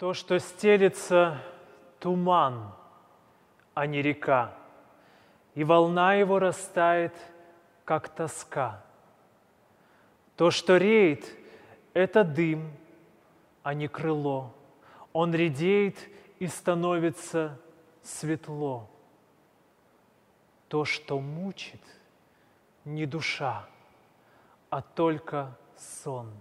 То, что стелится туман, а не река, и волна его растает, как тоска. То, что реет, это дым, а не крыло. Он редеет и становится светло. То, что мучит, не душа, а только сон.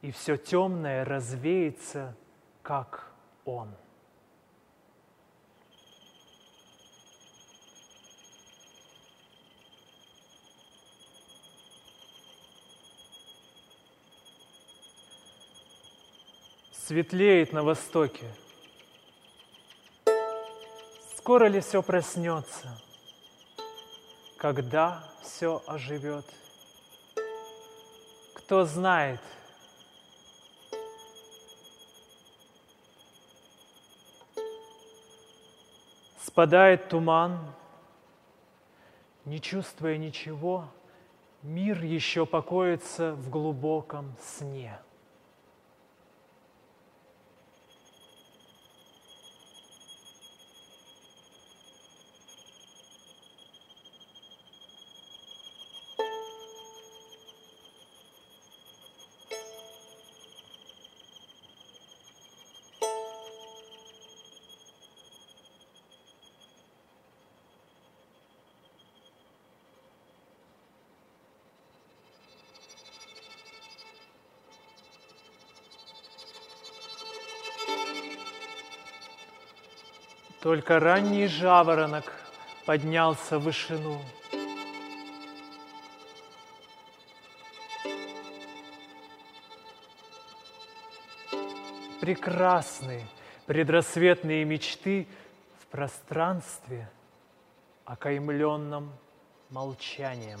И все темное развеется, как он. Светлеет на востоке. Скоро ли все проснется? Когда все оживет? Кто знает – Спадает туман, не чувствуя ничего, мир еще покоится в глубоком сне. Только ранний жаворонок поднялся в вышину. Прекрасные предрассветные мечты в пространстве, окаймленном молчанием.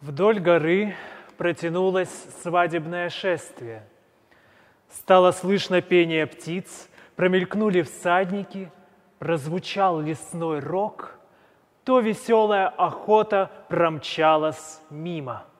Вдоль горы протянулось свадебное шествие. Стало слышно пение птиц, промелькнули всадники, прозвучал лесной рог, то веселая охота промчалась мимо –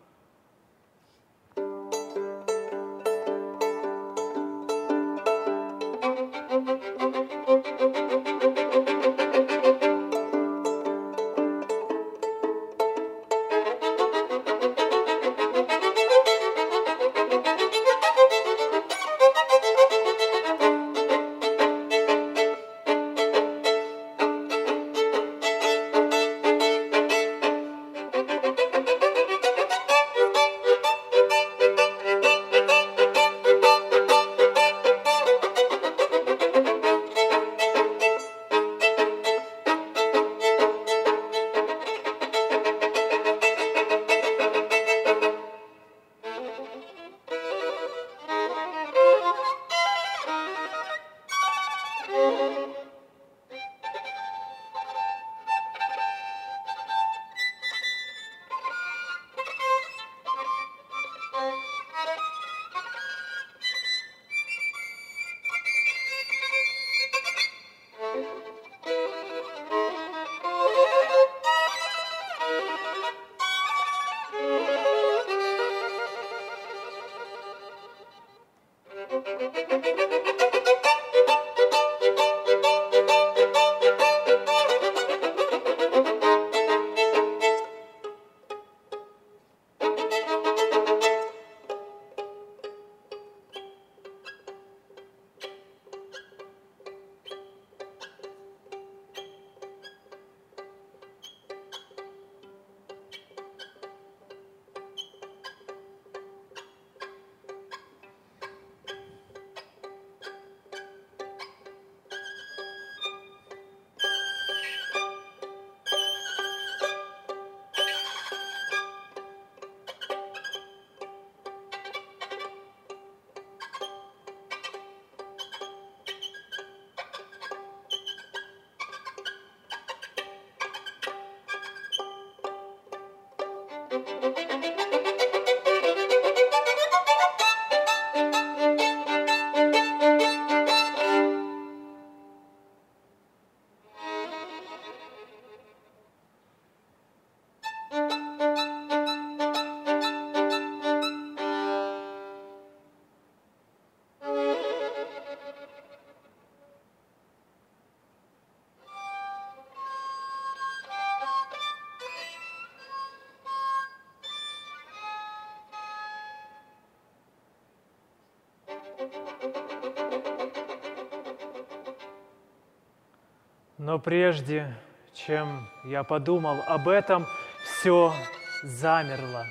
Но прежде, чем я подумал об этом, все замерло.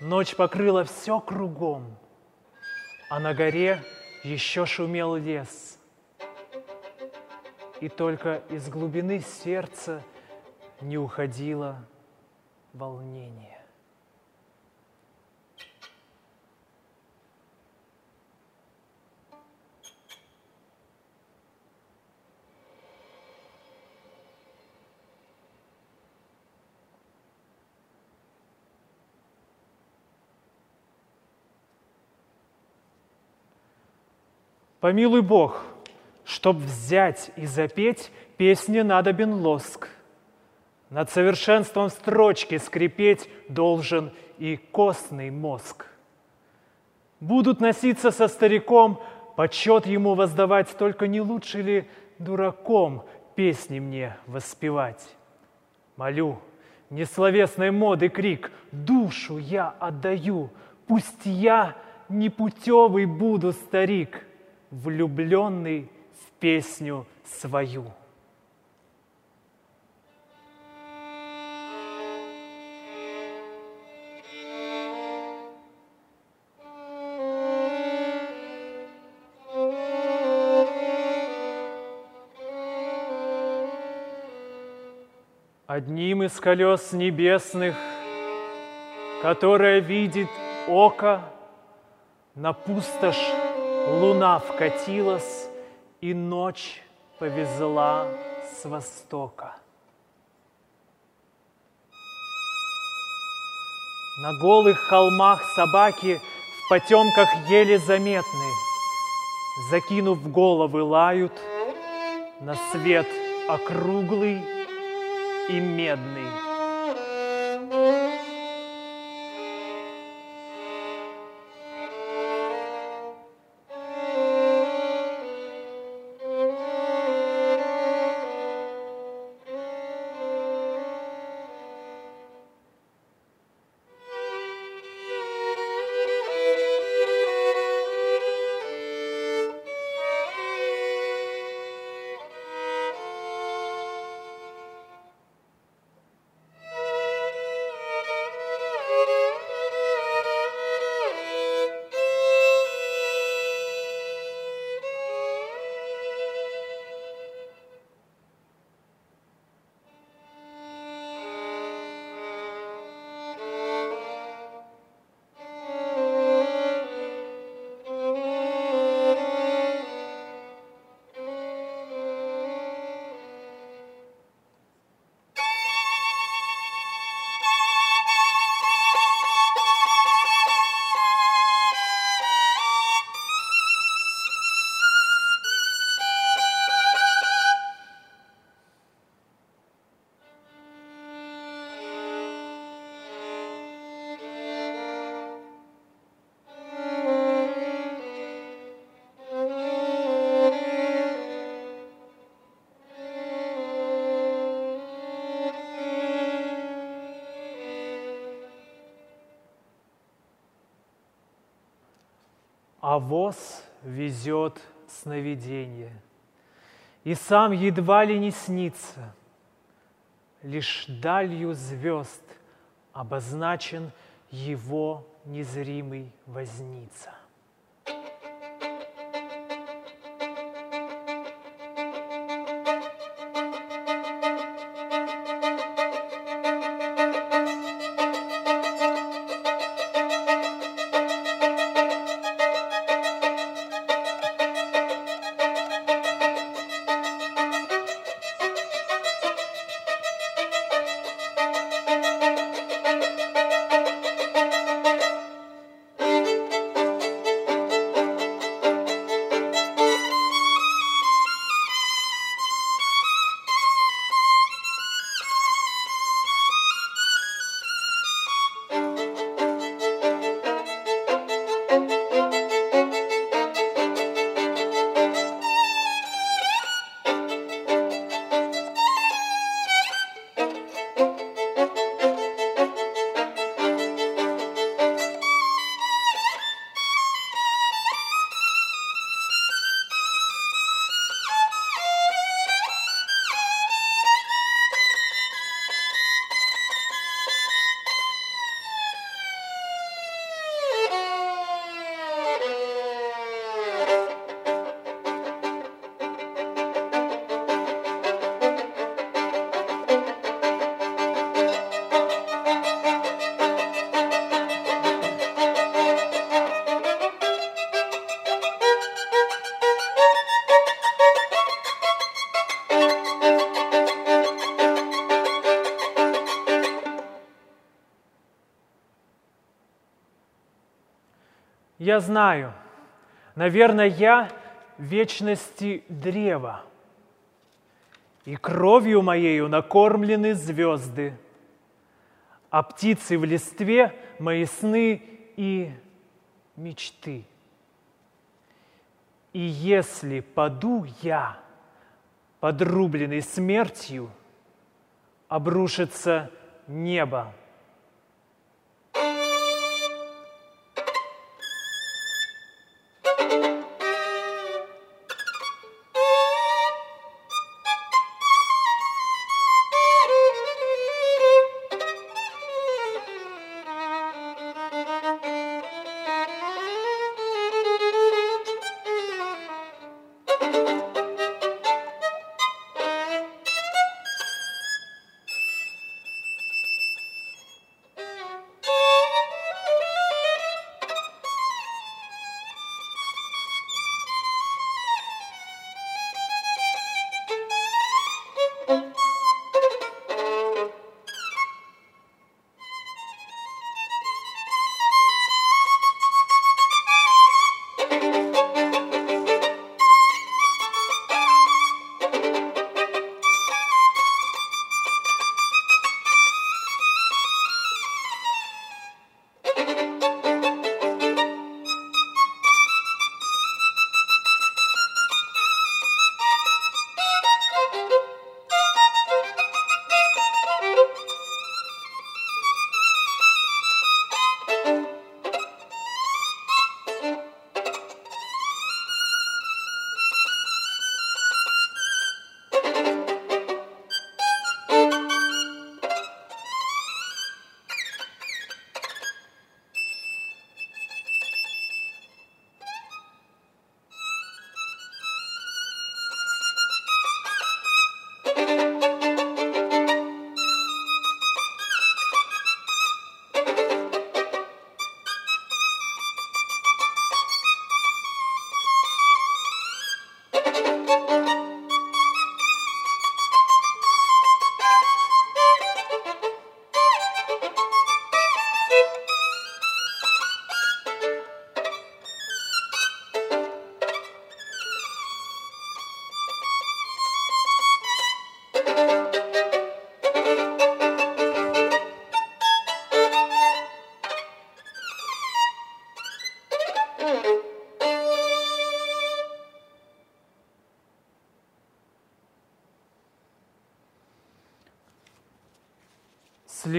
Ночь покрыла все кругом, а на горе еще шумел лес. И только из глубины сердца не уходило волнение. Помилуй Бог, чтоб взять и запеть, песне надобен лоск. Над совершенством строчки скрипеть должен и костный мозг. Будут носиться со стариком, почет ему воздавать, только не лучше ли дураком песни мне воспевать? Молю, несловесной моды крик, душу я отдаю, пусть я непутевый буду старик – влюбленный в песню свою. Одним из колес небесных, которое видит око на пустошь Луна вкатилась, и ночь повезла с востока. На голых холмах собаки в потемках еле заметны. Закинув головы, лают на свет округлый и медный. А воз везет сновидение. И сам едва ли не снится, лишь далью звезд обозначен его незримый возница. Я знаю, наверное, я вечности древа, и кровью моею накормлены звезды, а птицы в листве мои сны и мечты. И если паду я, подрубленный смертью, обрушится небо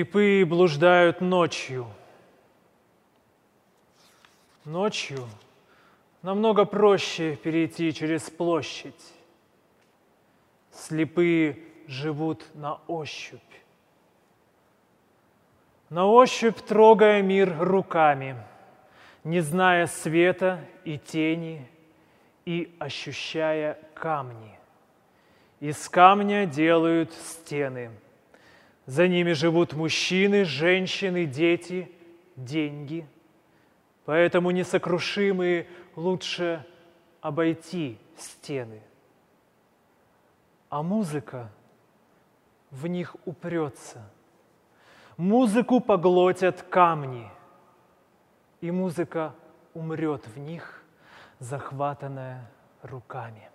Слепые блуждают ночью. Ночью намного проще перейти через площадь. Слепые живут на ощупь. На ощупь трогая мир руками, не зная света и тени, и ощущая камни. Из камня делают стены – за ними живут мужчины, женщины, дети, деньги. Поэтому несокрушимые лучше обойти стены. А музыка в них упрется. Музыку поглотят камни, и музыка умрет в них, захватанная руками.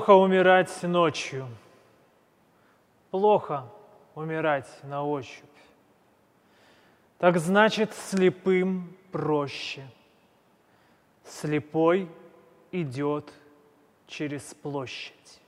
Плохо умирать ночью, плохо умирать на ощупь. Так значит, слепым проще. Слепой идет через площадь.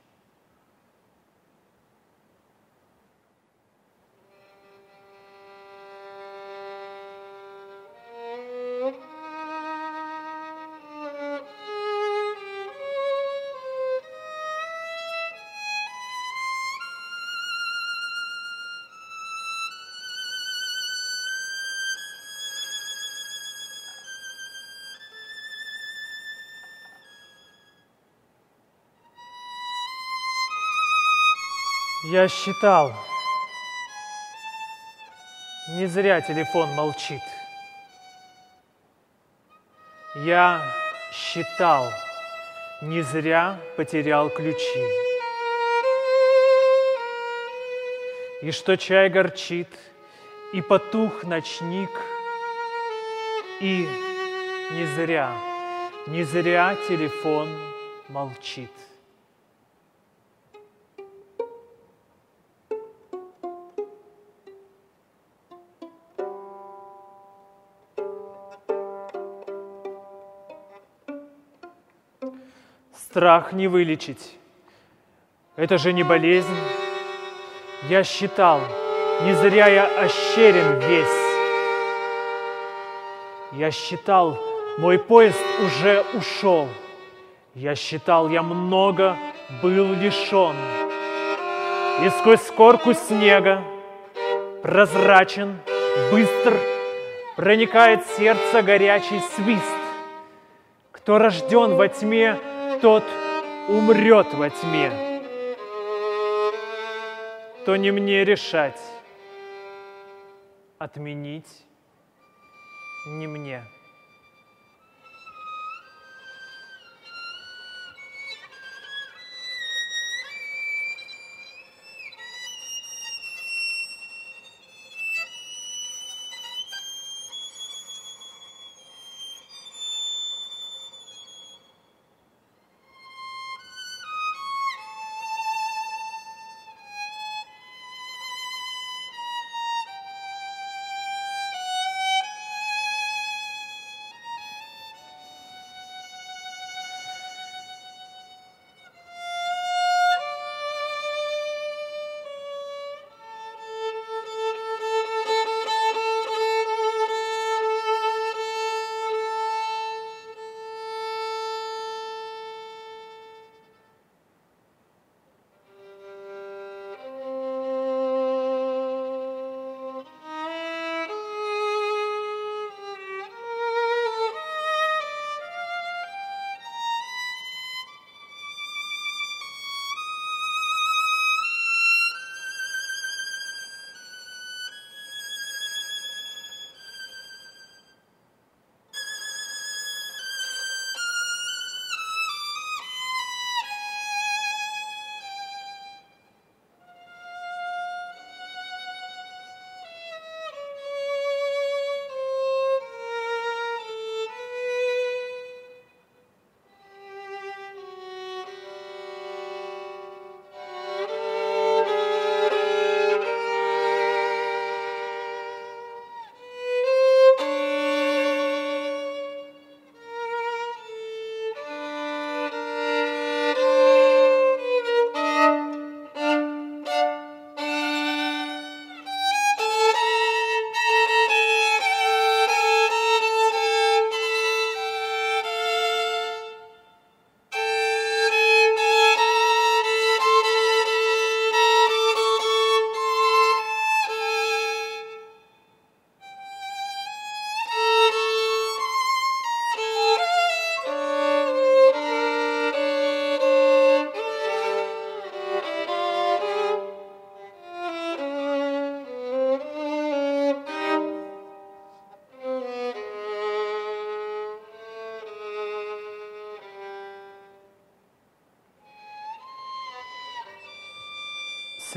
Я считал, не зря телефон молчит. Я считал, не зря потерял ключи. И что чай горчит, и потух ночник, и не зря, не зря телефон молчит. Страх не вылечить. Это же не болезнь. Я считал, не зря я ощерен весь. Я считал, мой поезд уже ушел. Я считал, я много был лишен. И сквозь скорку снега прозрачен, быстр, проникает сердце горячий свист. Кто рожден во тьме, тот умрет во тьме, то не мне решать, отменить не мне.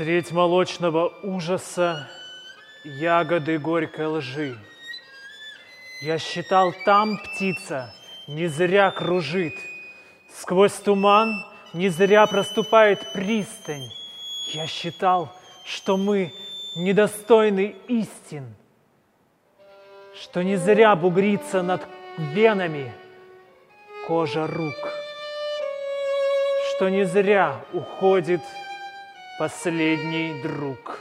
Средь молочного ужаса ягоды горькой лжи. Я считал, там птица не зря кружит. Сквозь туман не зря проступает пристань. Я считал, что мы недостойны истин, что не зря бугрится над венами кожа рук, что не зря уходит последний друг.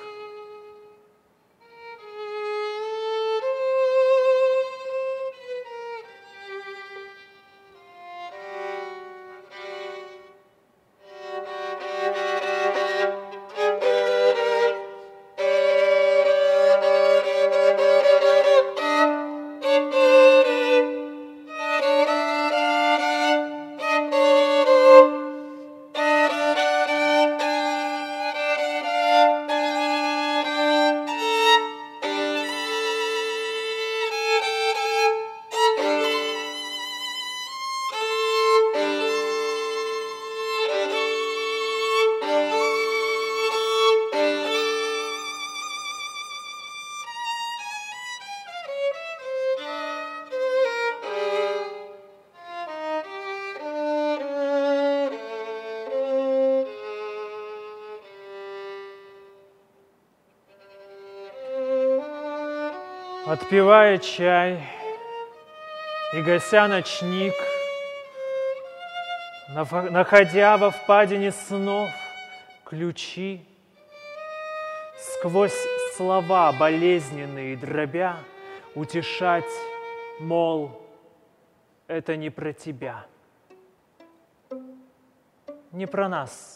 Отпивая чай и гася ночник, Находя во впадине снов ключи, Сквозь слова болезненные дробя, Утешать, мол, это не про тебя, не про нас –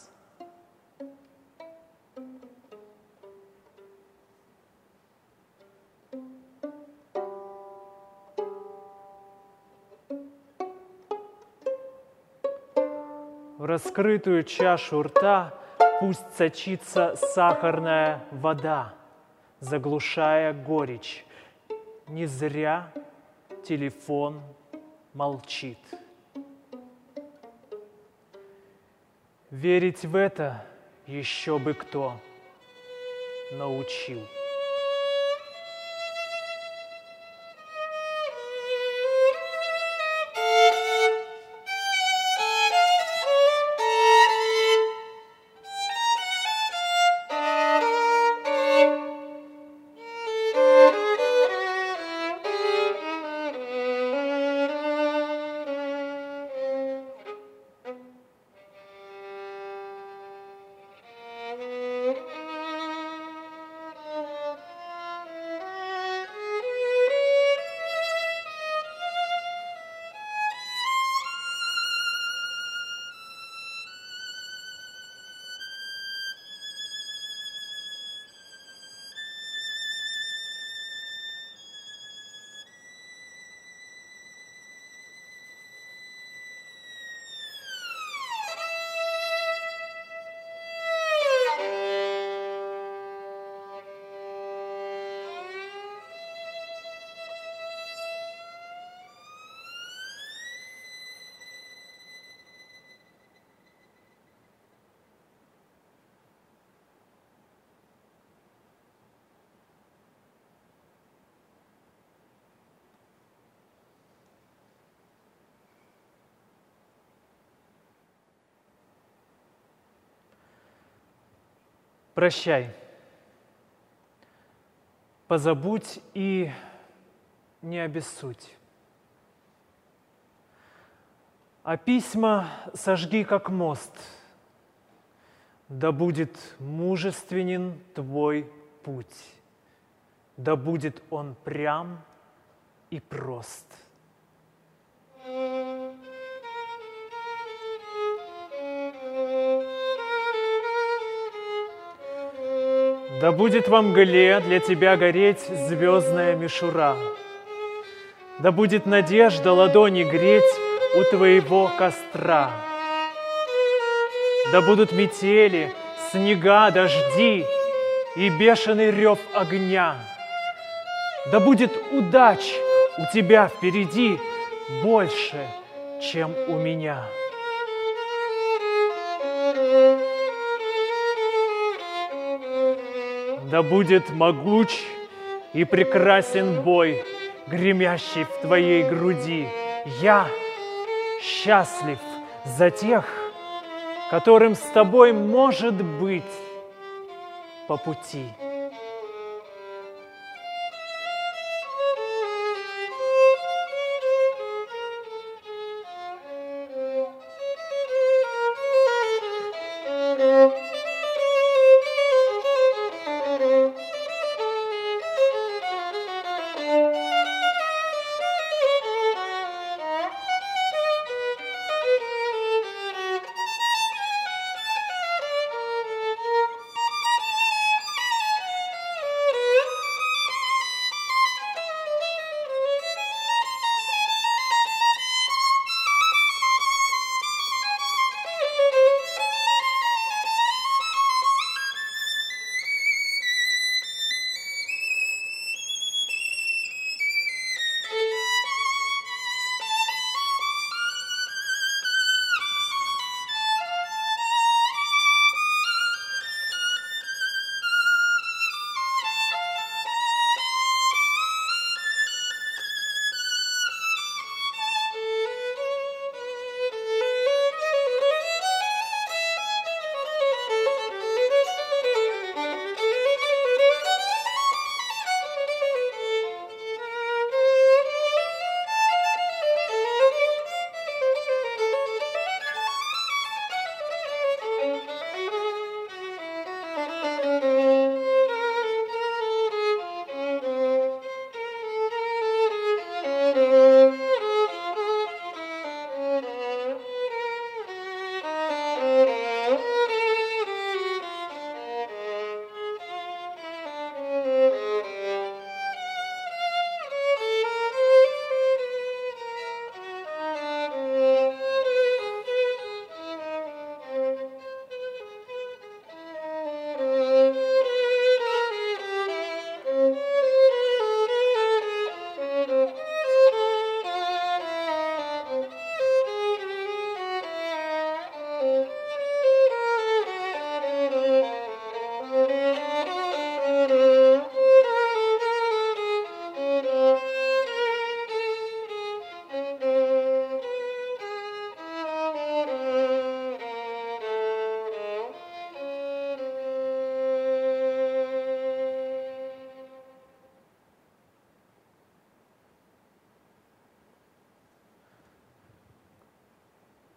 раскрытую чашу рта пусть сочится сахарная вода, заглушая горечь. Не зря телефон молчит. Верить в это еще бы кто научил. Прощай. Позабудь и не обессудь. А письма сожги, как мост. Да будет мужественен твой путь. Да будет он прям и прост. Да будет во мгле для тебя гореть звездная мишура. Да будет надежда ладони греть у твоего костра. Да будут метели, снега, дожди и бешеный рев огня. Да будет удач у тебя впереди больше, чем у меня. Да будет могуч и прекрасен бой, гремящий в твоей груди. Я счастлив за тех, которым с тобой может быть по пути.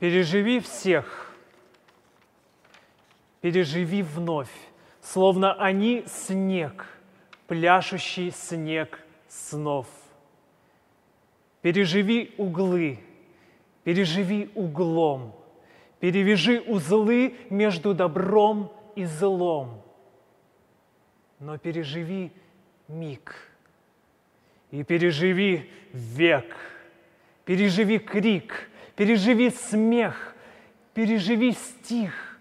Переживи всех, переживи вновь, словно они снег, пляшущий снег снов. Переживи углы, переживи углом, перевяжи узлы между добром и злом. Но переживи миг. И переживи век, переживи крик – переживи смех, переживи стих,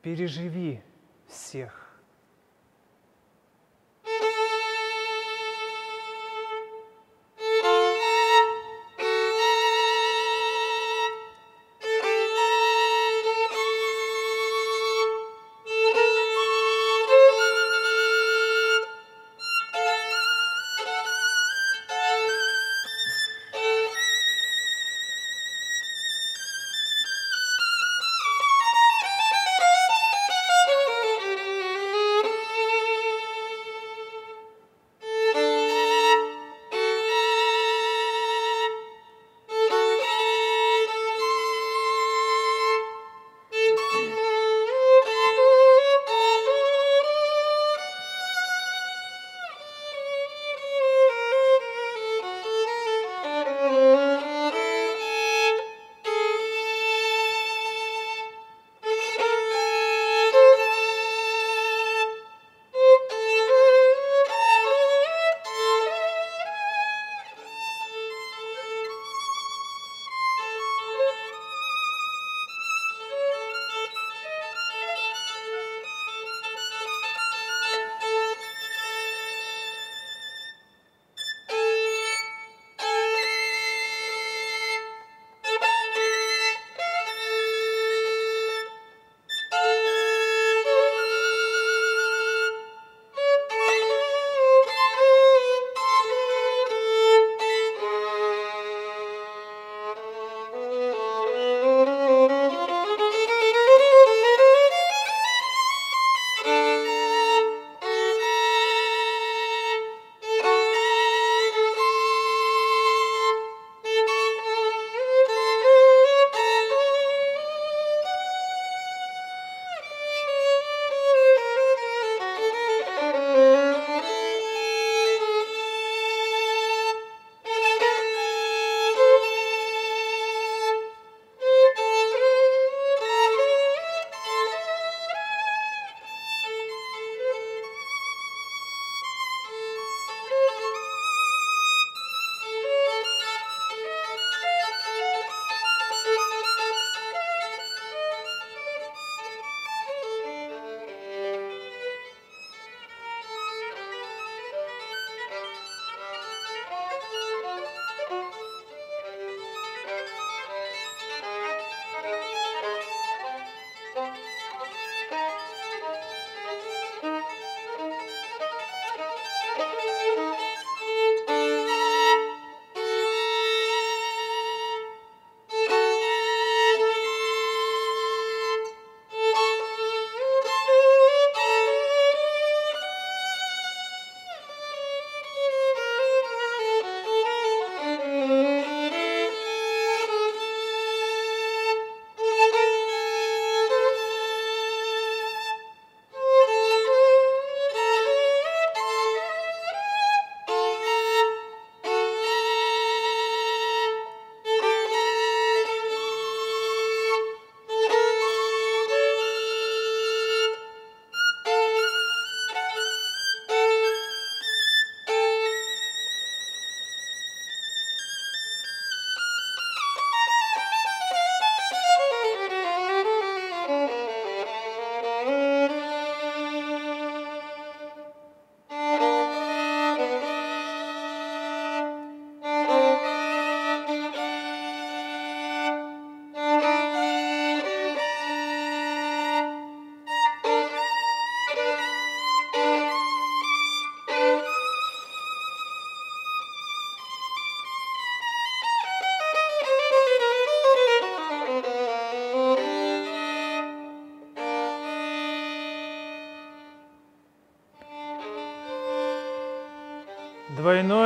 переживи всех.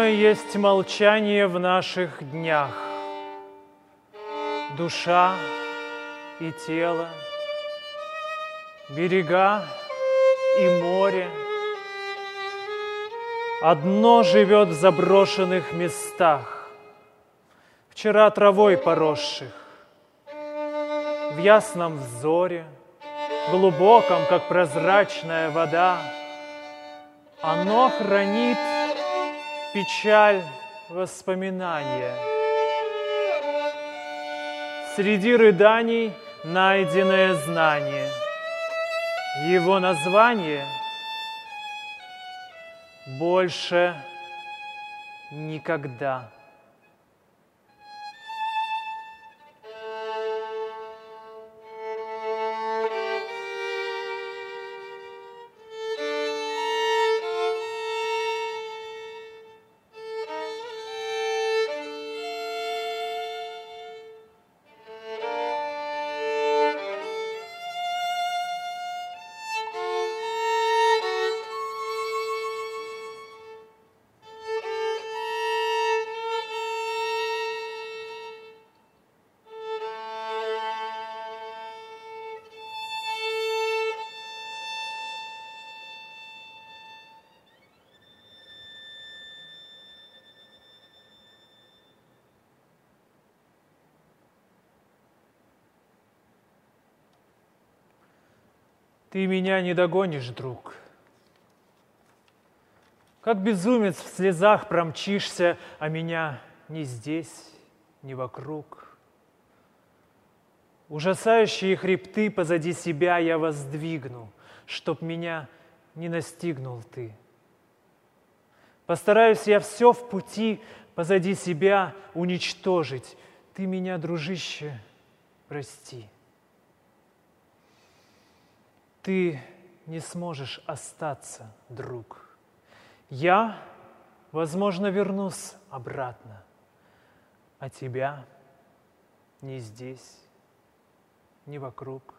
Двойное есть молчание в наших днях. Душа и тело, берега и море. Одно живет в заброшенных местах, Вчера травой поросших, В ясном взоре, глубоком, как прозрачная вода, Оно хранит печаль воспоминания. Среди рыданий найденное знание. Его название больше никогда. Ты меня не догонишь, друг. Как безумец в слезах промчишься, а меня ни здесь, ни вокруг. Ужасающие хребты позади себя я воздвигну, Чтоб меня не настигнул ты. Постараюсь я все в пути позади себя уничтожить. Ты меня, дружище, прости ты не сможешь остаться, друг. Я, возможно, вернусь обратно, а тебя ни здесь, ни вокруг.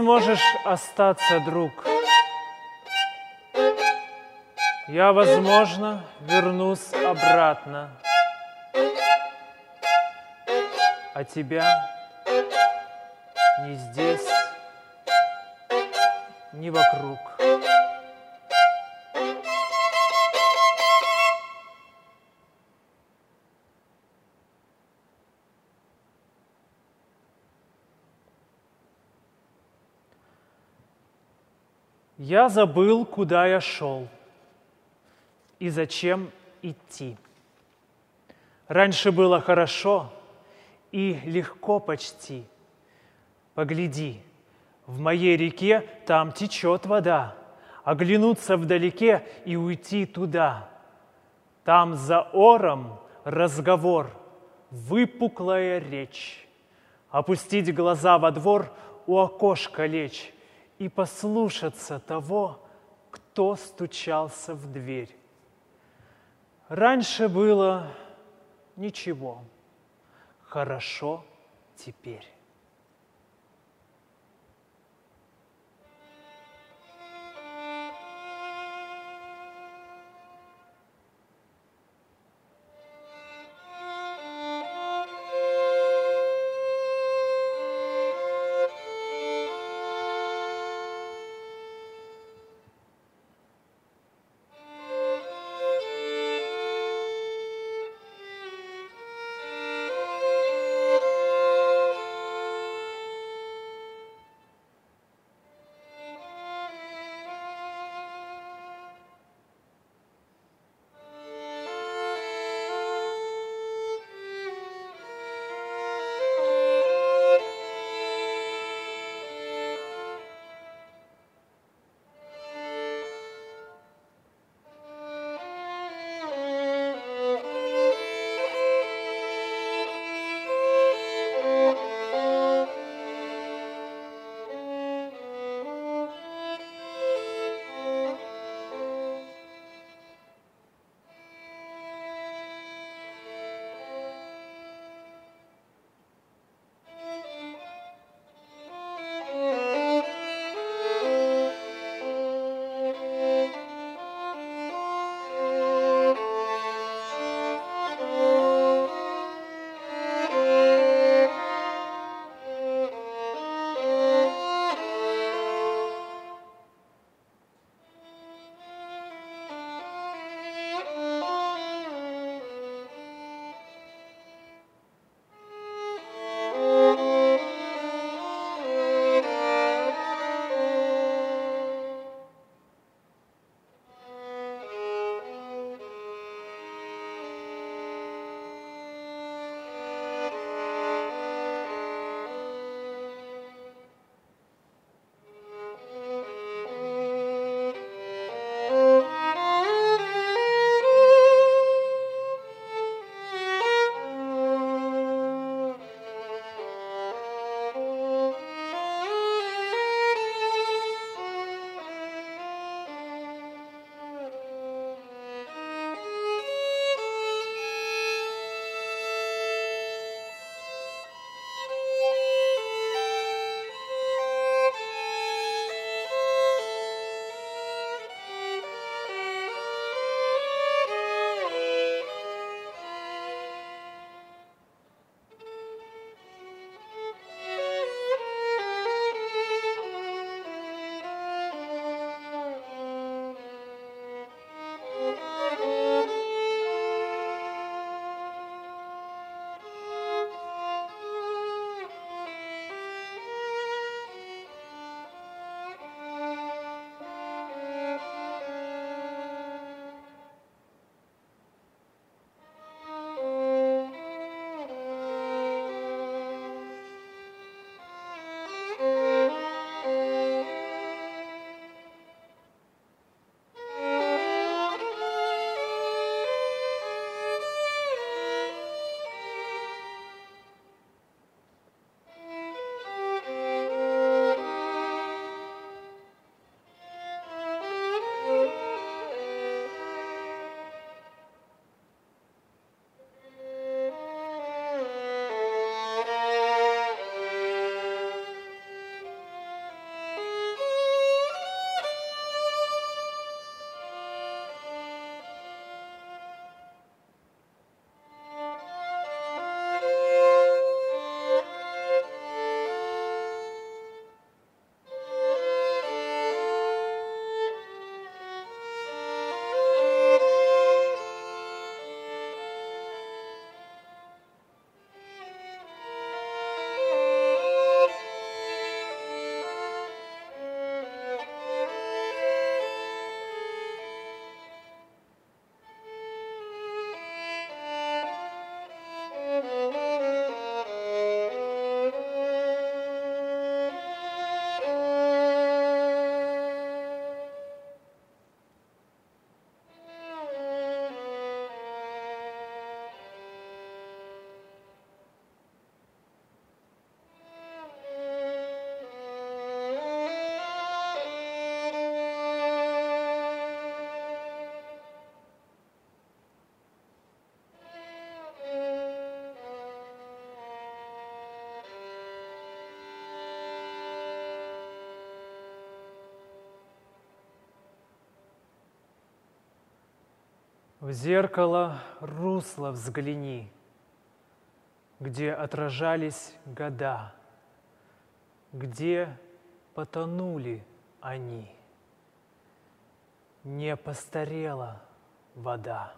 Сможешь остаться, друг. Я, возможно, вернусь обратно. А тебя ни здесь, ни вокруг. Я забыл, куда я шел и зачем идти. Раньше было хорошо и легко почти. Погляди, в моей реке там течет вода, оглянуться вдалеке и уйти туда. Там за ором разговор, выпуклая речь. Опустить глаза во двор, у окошка лечь и послушаться того, кто стучался в дверь. Раньше было ничего, хорошо теперь. В зеркало русло взгляни, Где отражались года, Где потонули они. Не постарела вода.